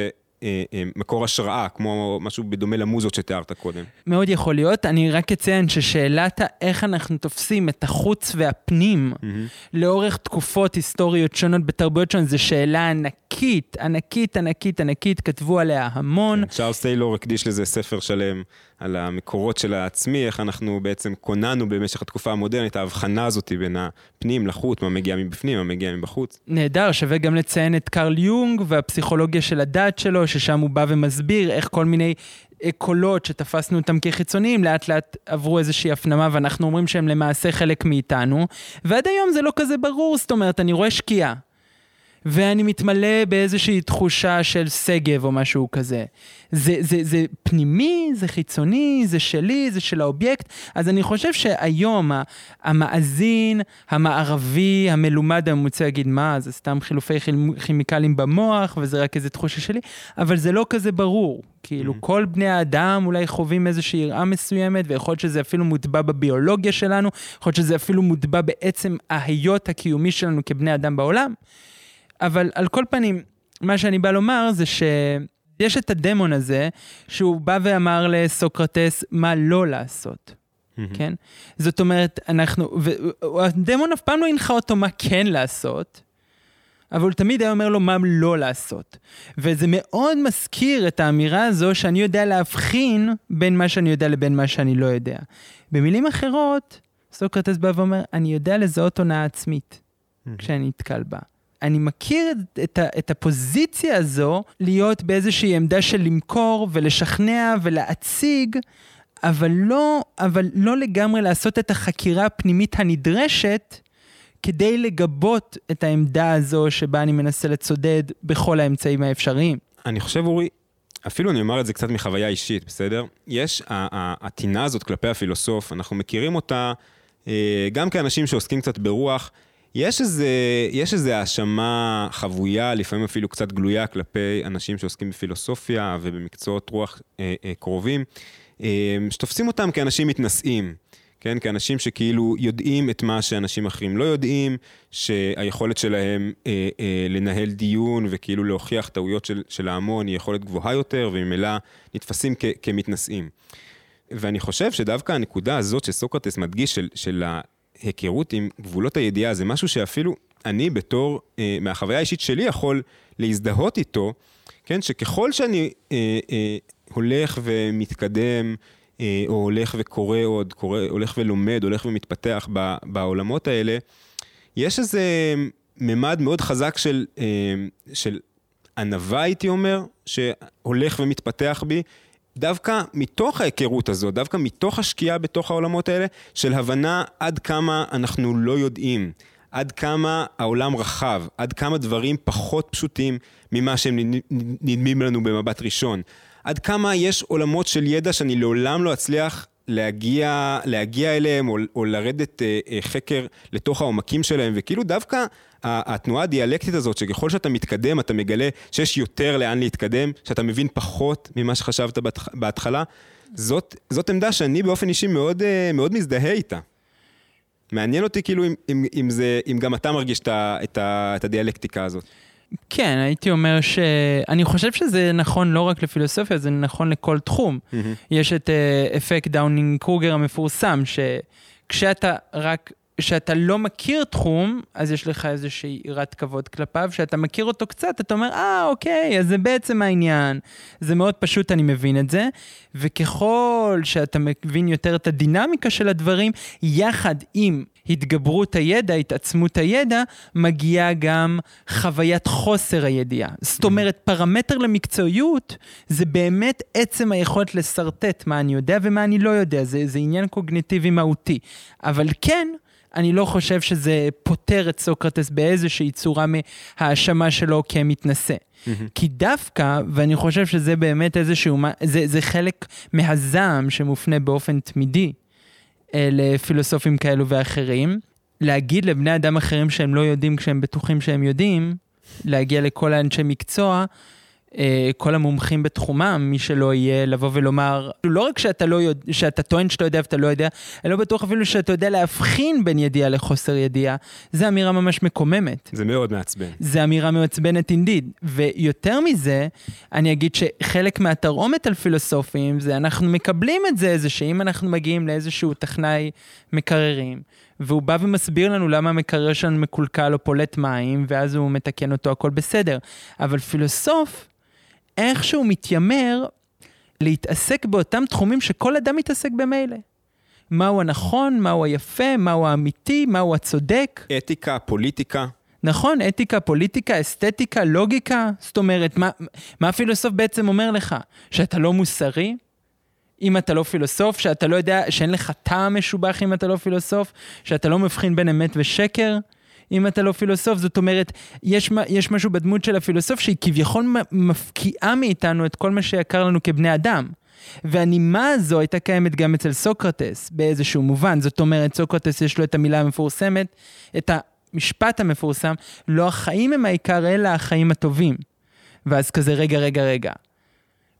[SPEAKER 1] מקור השראה, כמו משהו בדומה למוזות שתיארת קודם.
[SPEAKER 2] מאוד יכול להיות. אני רק אציין ששאלת איך אנחנו תופסים את החוץ והפנים mm-hmm. לאורך תקופות היסטוריות שונות בתרבויות שונות, זו שאלה ענקית, ענקית, ענקית, ענקית, כתבו עליה המון.
[SPEAKER 1] כן, צ'ארלס טיילור הקדיש לזה ספר שלם על המקורות של העצמי, איך אנחנו בעצם כוננו במשך התקופה המודרנית, ההבחנה הזאת בין הפנים לחוץ, מה מגיע מבפנים, מה מגיע מבחוץ.
[SPEAKER 2] נהדר, שווה גם לציין את קרל יונג והפסיכולוגיה של הדת שלו, ששם הוא בא ומסביר איך כל מיני קולות שתפסנו אותם כחיצוניים, לאט לאט עברו איזושהי הפנמה ואנחנו אומרים שהם למעשה חלק מאיתנו, ועד היום זה לא כזה ברור, זאת אומרת, אני רואה שקיעה. ואני מתמלא באיזושהי תחושה של שגב או משהו כזה. זה, זה, זה פנימי, זה חיצוני, זה שלי, זה של האובייקט. אז אני חושב שהיום המאזין המערבי, המלומד הממוצע יגיד, מה, זה סתם חילופי כימיקלים במוח וזה רק איזה תחושה שלי, אבל זה לא כזה ברור. כאילו, mm-hmm. כל בני האדם אולי חווים איזושהי יראה מסוימת, ויכול להיות שזה אפילו מוטבע בביולוגיה שלנו, יכול להיות שזה אפילו מוטבע בעצם ההיות הקיומי שלנו כבני אדם בעולם. אבל על כל פנים, מה שאני בא לומר זה שיש את הדמון הזה, שהוא בא ואמר לסוקרטס מה לא לעשות. כן? זאת אומרת, אנחנו, והדמון אף פעם לא הנחה אותו מה כן לעשות, אבל הוא תמיד היה אומר לו מה לא לעשות. וזה מאוד מזכיר את האמירה הזו שאני יודע להבחין בין מה שאני יודע לבין מה שאני לא יודע. במילים אחרות, סוקרטס בא ואומר, אני יודע לזהות הונאה עצמית כשאני נתקל בה. אני מכיר את, את, את הפוזיציה הזו להיות באיזושהי עמדה של למכור ולשכנע ולהציג, אבל לא, אבל לא לגמרי לעשות את החקירה הפנימית הנדרשת כדי לגבות את העמדה הזו שבה אני מנסה לצודד בכל האמצעים האפשריים.
[SPEAKER 1] אני חושב, אורי, אפילו אני אומר את זה קצת מחוויה אישית, בסדר? יש, הטינה הזאת כלפי הפילוסוף, אנחנו מכירים אותה אה, גם כאנשים שעוסקים קצת ברוח. יש איזה, יש איזה האשמה חבויה, לפעמים אפילו קצת גלויה, כלפי אנשים שעוסקים בפילוסופיה ובמקצועות רוח אה, אה, קרובים, אה, שתופסים אותם כאנשים מתנשאים. כן? כאנשים שכאילו יודעים את מה שאנשים אחרים לא יודעים, שהיכולת שלהם אה, אה, לנהל דיון וכאילו להוכיח טעויות של, של ההמון היא יכולת גבוהה יותר, וממילא נתפסים כמתנשאים. ואני חושב שדווקא הנקודה הזאת שסוקרטס מדגיש של, של ההיכרות עם גבולות הידיעה, זה משהו שאפילו אני בתור, אה, מהחוויה האישית שלי יכול להזדהות איתו, כן? שככל שאני אה, אה, הולך ומתקדם, אה, או הולך וקורא עוד, קורא, הולך ולומד, הולך ומתפתח ב, בעולמות האלה, יש איזה ממד מאוד חזק של, אה, של ענווה, הייתי אומר, שהולך ומתפתח בי, דווקא מתוך ההיכרות הזאת, דווקא מתוך השקיעה בתוך העולמות האלה, של הבנה עד כמה אנחנו לא יודעים, עד כמה העולם רחב, עד כמה דברים פחות פשוטים ממה שהם נדמים לנו במבט ראשון. עד כמה יש עולמות של ידע שאני לעולם לא אצליח להגיע, להגיע אליהם, או, או לרדת אה, אה, חקר לתוך העומקים שלהם, וכאילו דווקא התנועה הדיאלקטית הזאת, שככל שאתה מתקדם, אתה מגלה שיש יותר לאן להתקדם, שאתה מבין פחות ממה שחשבת בהתחלה, זאת, זאת עמדה שאני באופן אישי מאוד, אה, מאוד מזדהה איתה. מעניין אותי כאילו אם, אם, אם, זה, אם גם אתה מרגיש את, את, את הדיאלקטיקה הזאת.
[SPEAKER 2] כן, הייתי אומר ש... אני חושב שזה נכון לא רק לפילוסופיה, זה נכון לכל תחום. Mm-hmm. יש את uh, אפקט דאנינג קרוגר המפורסם, שכשאתה רק כשאתה לא מכיר תחום, אז יש לך איזושהי יראת כבוד כלפיו, כשאתה מכיר אותו קצת, אתה אומר, אה, אוקיי, אז זה בעצם העניין. זה מאוד פשוט, אני מבין את זה. וככל שאתה מבין יותר את הדינמיקה של הדברים, יחד עם התגברות הידע, התעצמות הידע, מגיעה גם חוויית חוסר הידיעה. זאת אומרת, פרמטר למקצועיות זה באמת עצם היכולת לשרטט מה אני יודע ומה אני לא יודע, זה, זה עניין קוגניטיבי מהותי. אבל כן, אני לא חושב שזה פותר את סוקרטס באיזושהי צורה מהאשמה שלו כמתנשא. Mm-hmm. כי דווקא, ואני חושב שזה באמת איזשהו, זה, זה חלק מהזעם שמופנה באופן תמידי אה, לפילוסופים כאלו ואחרים, להגיד לבני אדם אחרים שהם לא יודעים כשהם בטוחים שהם יודעים, להגיע לכל האנשי מקצוע, כל המומחים בתחומם, מי שלא יהיה, לבוא ולומר, לא רק שאתה, לא יודע, שאתה טוען שאתה יודע ואתה לא יודע, אני לא בטוח אפילו שאתה יודע להבחין בין ידיעה לחוסר ידיעה. זו אמירה ממש מקוממת.
[SPEAKER 1] זה מאוד מעצבן.
[SPEAKER 2] זו אמירה מעצבנת אינדיד. ויותר מזה, אני אגיד שחלק מהתרעומת על פילוסופים זה אנחנו מקבלים את זה, זה שאם אנחנו מגיעים לאיזשהו טכנאי מקררים, והוא בא ומסביר לנו למה המקרר שלנו מקולקל או פולט מים, ואז הוא מתקן אותו, הכל בסדר. אבל פילוסוף, איכשהו מתיימר להתעסק באותם תחומים שכל אדם מתעסק במילא. מהו הנכון, מהו היפה, מהו האמיתי, מהו הצודק.
[SPEAKER 1] אתיקה, פוליטיקה.
[SPEAKER 2] נכון, אתיקה, פוליטיקה, אסתטיקה, לוגיקה. זאת אומרת, מה, מה הפילוסוף בעצם אומר לך? שאתה לא מוסרי? אם אתה לא פילוסוף, שאתה לא יודע, שאין לך טעם משובח אם אתה לא פילוסוף, שאתה לא מבחין בין אמת ושקר? אם אתה לא פילוסוף, זאת אומרת, יש, יש משהו בדמות של הפילוסוף שהיא כביכול מפקיעה מאיתנו את כל מה שיקר לנו כבני אדם. והנימה הזו הייתה קיימת גם אצל סוקרטס באיזשהו מובן. זאת אומרת, סוקרטס יש לו את המילה המפורסמת, את המשפט המפורסם, לא החיים הם העיקר, אלא החיים הטובים. ואז כזה, רגע, רגע, רגע.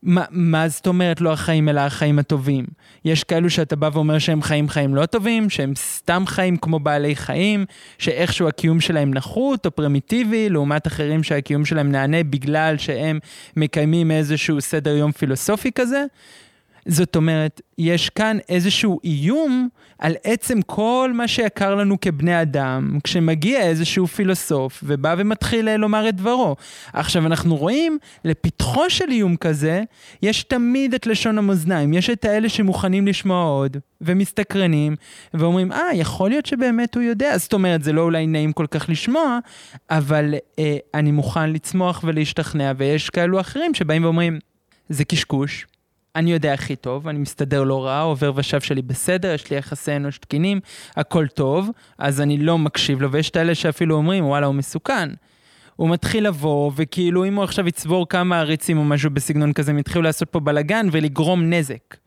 [SPEAKER 2] מה, מה זאת אומרת לא החיים אלא החיים הטובים? יש כאלו שאתה בא ואומר שהם חיים חיים לא טובים, שהם סתם חיים כמו בעלי חיים, שאיכשהו הקיום שלהם נחות או פרימיטיבי, לעומת אחרים שהקיום שלהם נענה בגלל שהם מקיימים איזשהו סדר יום פילוסופי כזה. זאת אומרת, יש כאן איזשהו איום על עצם כל מה שיקר לנו כבני אדם, כשמגיע איזשהו פילוסוף ובא ומתחיל אה, לומר את דברו. עכשיו, אנחנו רואים, לפתחו של איום כזה, יש תמיד את לשון המאזניים, יש את האלה שמוכנים לשמוע עוד, ומסתקרנים, ואומרים, אה, יכול להיות שבאמת הוא יודע. זאת אומרת, זה לא אולי נעים כל כך לשמוע, אבל אה, אני מוכן לצמוח ולהשתכנע, ויש כאלו אחרים שבאים ואומרים, זה קשקוש. אני יודע הכי טוב, אני מסתדר לא רע, עובר ושב שלי בסדר, יש לי יחסי אנוש תקינים, הכל טוב, אז אני לא מקשיב לו, ויש את האלה שאפילו אומרים, וואלה, הוא מסוכן. הוא מתחיל לבוא, וכאילו אם הוא עכשיו יצבור כמה עריצים או משהו בסגנון כזה, הם יתחילו לעשות פה בלאגן ולגרום נזק.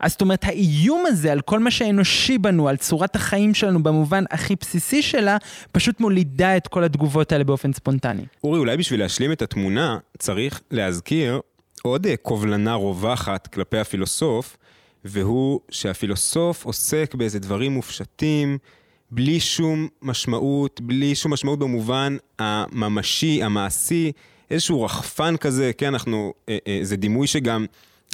[SPEAKER 2] אז זאת אומרת, האיום הזה על כל מה שאנושי בנו, על צורת החיים שלנו במובן הכי בסיסי שלה, פשוט מולידה את כל התגובות האלה באופן ספונטני.
[SPEAKER 1] אורי, אולי בשביל להשלים את התמונה, צריך להזכיר עוד אה, קובלנה רווחת כלפי הפילוסוף, והוא שהפילוסוף עוסק באיזה דברים מופשטים, בלי שום משמעות, בלי שום משמעות במובן הממשי, המעשי, איזשהו רחפן כזה, כן, אנחנו, אה, אה, זה דימוי שגם,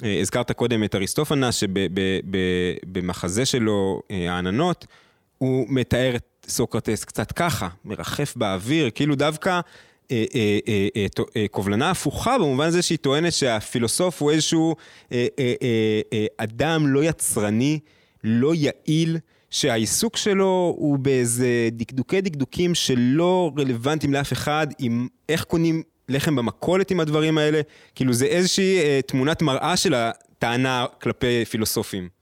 [SPEAKER 1] הזכרת קודם את אריסטופנס, שבמחזה שלו, העננות, הוא מתאר את סוקרטס קצת ככה, מרחף באוויר, כאילו דווקא קובלנה הפוכה במובן הזה שהיא טוענת שהפילוסוף הוא איזשהו אדם לא יצרני, לא יעיל, שהעיסוק שלו הוא באיזה דקדוקי דקדוקים שלא רלוונטיים לאף אחד, עם איך קונים לחם במכולת עם הדברים האלה, כאילו זה איזושהי תמונת מראה של הטענה כלפי פילוסופים.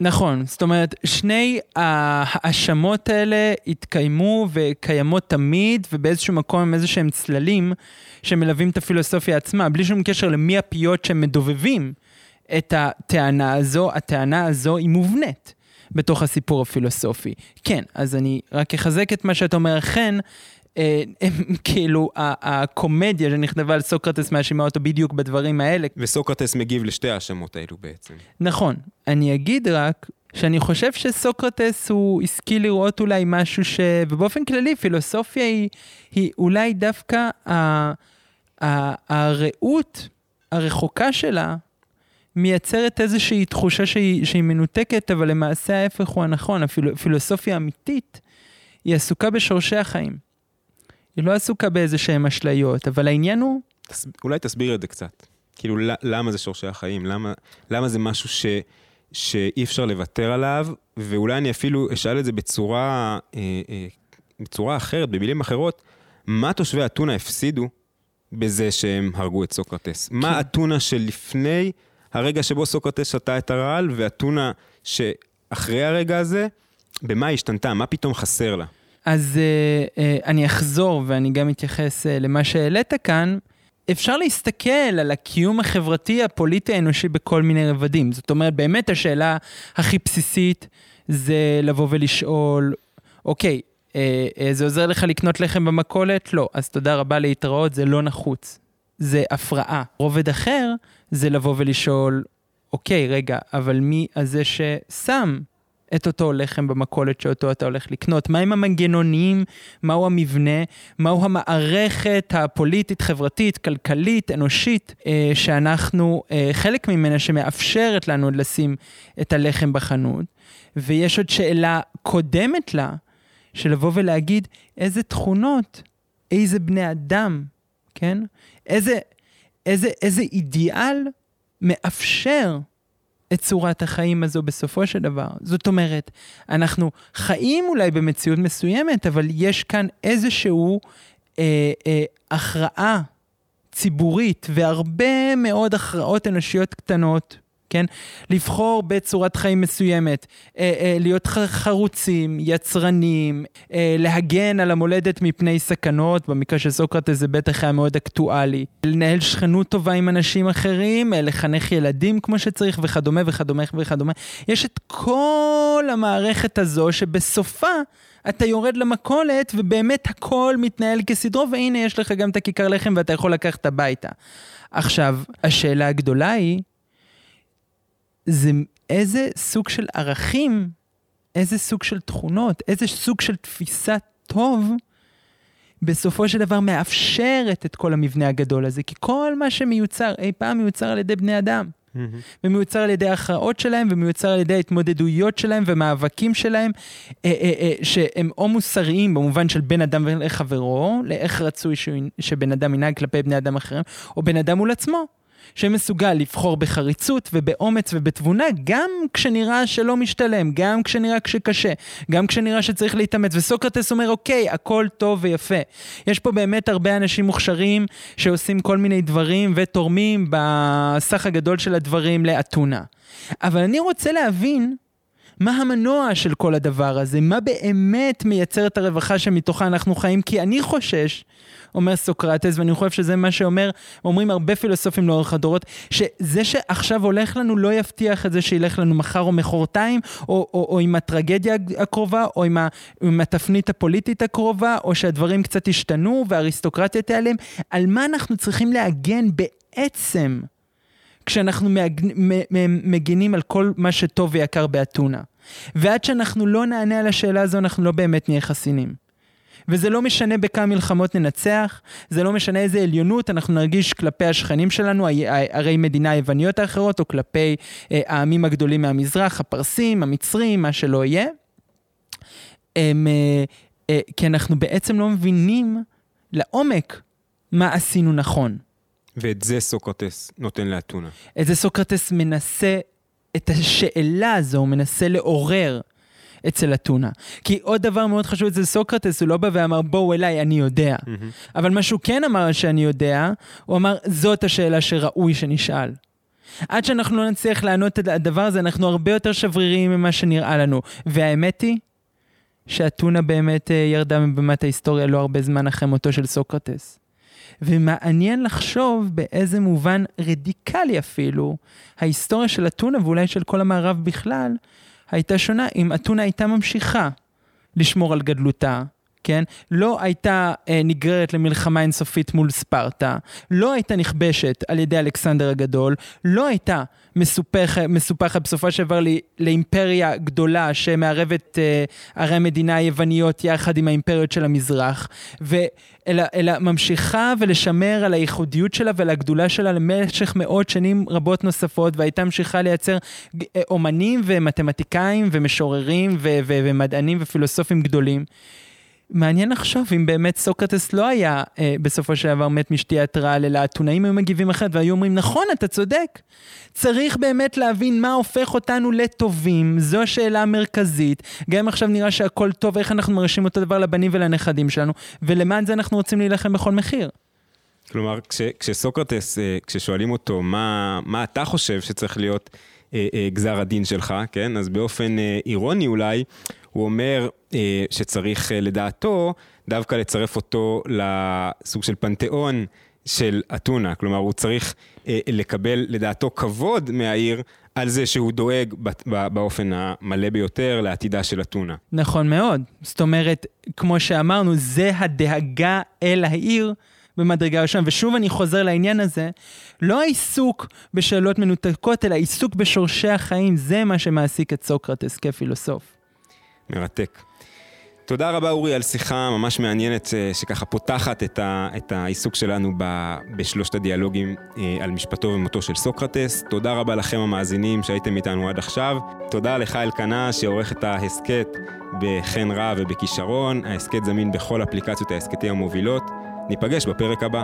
[SPEAKER 2] נכון, זאת אומרת, שני ההאשמות האלה התקיימו וקיימות תמיד, ובאיזשהו מקום הם איזה שהם צללים שמלווים את הפילוסופיה עצמה, בלי שום קשר למי הפיות שמדובבים את הטענה הזו, הטענה הזו היא מובנית בתוך הסיפור הפילוסופי. כן, אז אני רק אחזק את מה שאתה אומר, אכן, אה, כאילו, הקומדיה שנכתבה על סוקרטס מאשימה אותו בדיוק בדברים האלה.
[SPEAKER 1] וסוקרטס מגיב לשתי ההאשמות האלו בעצם.
[SPEAKER 2] נכון. אני אגיד רק שאני חושב שסוקרטס הוא השכיל לראות אולי משהו ש... ובאופן כללי פילוסופיה היא, היא אולי דווקא ה... הרעות הרחוקה שלה מייצרת איזושהי תחושה שהיא, שהיא מנותקת, אבל למעשה ההפך הוא הנכון. הפילוסופיה האמיתית היא עסוקה בשורשי החיים. היא לא עסוקה באיזה שהן אשליות, אבל העניין הוא...
[SPEAKER 1] תס... אולי תסביר את זה קצת. כאילו, למה זה שורשי החיים? למה, למה זה משהו ש, שאי אפשר לוותר עליו? ואולי אני אפילו אשאל את זה בצורה, אה, אה, בצורה אחרת, במילים אחרות, מה תושבי אתונה הפסידו בזה שהם הרגו את סוקרטס? כן. מה אתונה שלפני הרגע שבו סוקרטס שתה את הרעל, ואתונה שאחרי הרגע הזה, במה היא השתנתה? מה פתאום חסר לה?
[SPEAKER 2] אז uh, uh, אני אחזור ואני גם אתייחס uh, למה שהעלית כאן. אפשר להסתכל על הקיום החברתי, הפוליטי, האנושי בכל מיני רבדים. זאת אומרת, באמת השאלה הכי בסיסית זה לבוא ולשאול, אוקיי, אה, אה, זה עוזר לך לקנות לחם במכולת? לא. אז תודה רבה להתראות, זה לא נחוץ. זה הפרעה. רובד אחר זה לבוא ולשאול, אוקיי, רגע, אבל מי הזה ששם את אותו לחם במכולת שאותו אתה הולך לקנות, מהם המנגנונים, מהו המבנה, מהו המערכת הפוליטית, חברתית, כלכלית, אנושית, אה, שאנחנו אה, חלק ממנה שמאפשרת לנו לשים את הלחם בחנות. ויש עוד שאלה קודמת לה, של לבוא ולהגיד איזה תכונות, איזה בני אדם, כן? איזה, איזה, איזה אידיאל מאפשר את צורת החיים הזו בסופו של דבר. זאת אומרת, אנחנו חיים אולי במציאות מסוימת, אבל יש כאן איזשהו אה, אה, הכרעה ציבורית והרבה מאוד הכרעות אנושיות קטנות כן? לבחור בצורת חיים מסוימת, אה, אה, להיות חרוצים, יצרנים, אה, להגן על המולדת מפני סכנות, במקרה של סוקרטס זה בטח היה מאוד אקטואלי, לנהל שכנות טובה עם אנשים אחרים, לחנך ילדים כמו שצריך וכדומה וכדומה וכדומה. יש את כל המערכת הזו שבסופה אתה יורד למכולת ובאמת הכל מתנהל כסדרו, והנה יש לך גם את הכיכר לחם ואתה יכול לקחת הביתה. עכשיו, השאלה הגדולה היא, זה איזה סוג של ערכים, איזה סוג של תכונות, איזה סוג של תפיסת טוב, בסופו של דבר מאפשרת את כל המבנה הגדול הזה, כי כל מה שמיוצר, אי פעם מיוצר על ידי בני אדם. ומיוצר על ידי ההכרעות שלהם, ומיוצר על ידי ההתמודדויות שלהם ומאבקים שלהם, אה, אה, אה, שהם או מוסריים במובן של בן אדם לחברו, לאיך רצוי שבן אדם ינהג כלפי בני אדם אחרים, או בן אדם מול עצמו. שמסוגל לבחור בחריצות ובאומץ ובתבונה, גם כשנראה שלא משתלם, גם כשנראה שקשה, גם כשנראה שצריך להתאמץ. וסוקרטס אומר, אוקיי, הכל טוב ויפה. יש פה באמת הרבה אנשים מוכשרים שעושים כל מיני דברים ותורמים בסך הגדול של הדברים לאתונה. אבל אני רוצה להבין מה המנוע של כל הדבר הזה? מה באמת מייצר את הרווחה שמתוכה אנחנו חיים? כי אני חושש, אומר סוקרטס, ואני חושב שזה מה שאומר, אומרים הרבה פילוסופים לאורך הדורות, שזה שעכשיו הולך לנו לא יבטיח את זה שילך לנו מחר או מחרתיים, או, או, או עם הטרגדיה הקרובה, או עם, ה, עם התפנית הפוליטית הקרובה, או שהדברים קצת ישתנו והאריסטוקרטיה תיעלם. על מה אנחנו צריכים להגן בעצם? כשאנחנו מגינים על כל מה שטוב ויקר באתונה. ועד שאנחנו לא נענה על השאלה הזו, אנחנו לא באמת נהיה חסינים. וזה לא משנה בכמה מלחמות ננצח, זה לא משנה איזה עליונות אנחנו נרגיש כלפי השכנים שלנו, ערי מדינה היווניות האחרות, או כלפי אה, העמים הגדולים מהמזרח, הפרסים, המצרים, מה שלא יהיה. הם, אה, אה, כי אנחנו בעצם לא מבינים לעומק מה עשינו נכון.
[SPEAKER 1] ואת זה סוקרטס נותן לאתונה.
[SPEAKER 2] את זה סוקרטס מנסה, את השאלה הזו הוא מנסה לעורר אצל אתונה. כי עוד דבר מאוד חשוב אצל סוקרטס, הוא לא בא ואמר בואו אליי, אני יודע. Mm-hmm. אבל מה שהוא כן אמר שאני יודע, הוא אמר זאת השאלה שראוי שנשאל. עד שאנחנו לא נצליח לענות את הדבר הזה, אנחנו הרבה יותר שבריריים ממה שנראה לנו. והאמת היא שאתונה באמת אה, ירדה מבמת ההיסטוריה לא הרבה זמן אחרי מותו של סוקרטס. ומעניין לחשוב באיזה מובן רדיקלי אפילו, ההיסטוריה של אתונה ואולי של כל המערב בכלל, הייתה שונה אם אתונה הייתה ממשיכה לשמור על גדלותה, כן? לא הייתה אה, נגררת למלחמה אינסופית מול ספרטה, לא הייתה נכבשת על ידי אלכסנדר הגדול, לא הייתה מסופחת, מסופחת בסופו של דבר לאימפריה גדולה שמערבת אה, ערי המדינה היווניות יחד עם האימפריות של המזרח, ו... אלא, אלא ממשיכה ולשמר על הייחודיות שלה ועל הגדולה שלה למשך מאות שנים רבות נוספות, והייתה ממשיכה לייצר אה, אומנים ומתמטיקאים ומשוררים ו- ו- ומדענים ופילוסופים גדולים. מעניין לחשוב אם באמת סוקרטס לא היה אה, בסופו של דבר מת משתיית רעל, אלא האתונאים היו מגיבים אחרת והיו אומרים, נכון, אתה צודק. צריך באמת להבין מה הופך אותנו לטובים, זו השאלה המרכזית. גם אם עכשיו נראה שהכל טוב, איך אנחנו מרשים אותו דבר לבנים ולנכדים שלנו, ולמען זה אנחנו רוצים להילחם בכל מחיר.
[SPEAKER 1] כלומר, כש, כשסוקרטס, אה, כששואלים אותו מה, מה אתה חושב שצריך להיות אה, אה, גזר הדין שלך, כן? אז באופן אה, אירוני אולי, הוא אומר אה, שצריך אה, לדעתו דווקא לצרף אותו לסוג של פנתיאון של אתונה. כלומר, הוא צריך אה, לקבל לדעתו כבוד מהעיר על זה שהוא דואג באופן המלא ביותר לעתידה של אתונה.
[SPEAKER 2] נכון מאוד. זאת אומרת, כמו שאמרנו, זה הדאגה אל העיר. במדרגה ראשונה. ושוב אני חוזר לעניין הזה, לא העיסוק בשאלות מנותקות, אלא עיסוק בשורשי החיים, זה מה שמעסיק את סוקרטס כפילוסוף.
[SPEAKER 1] מרתק. תודה רבה אורי על שיחה ממש מעניינת אה, שככה פותחת את, ה, את העיסוק שלנו ב, בשלושת הדיאלוגים אה, על משפטו ומותו של סוקרטס. תודה רבה לכם המאזינים שהייתם איתנו עד עכשיו. תודה לך אלקנה שעורך את ההסכת בחן רע ובכישרון. ההסכת זמין בכל אפליקציות ההסכתים המובילות. ניפגש בפרק הבא.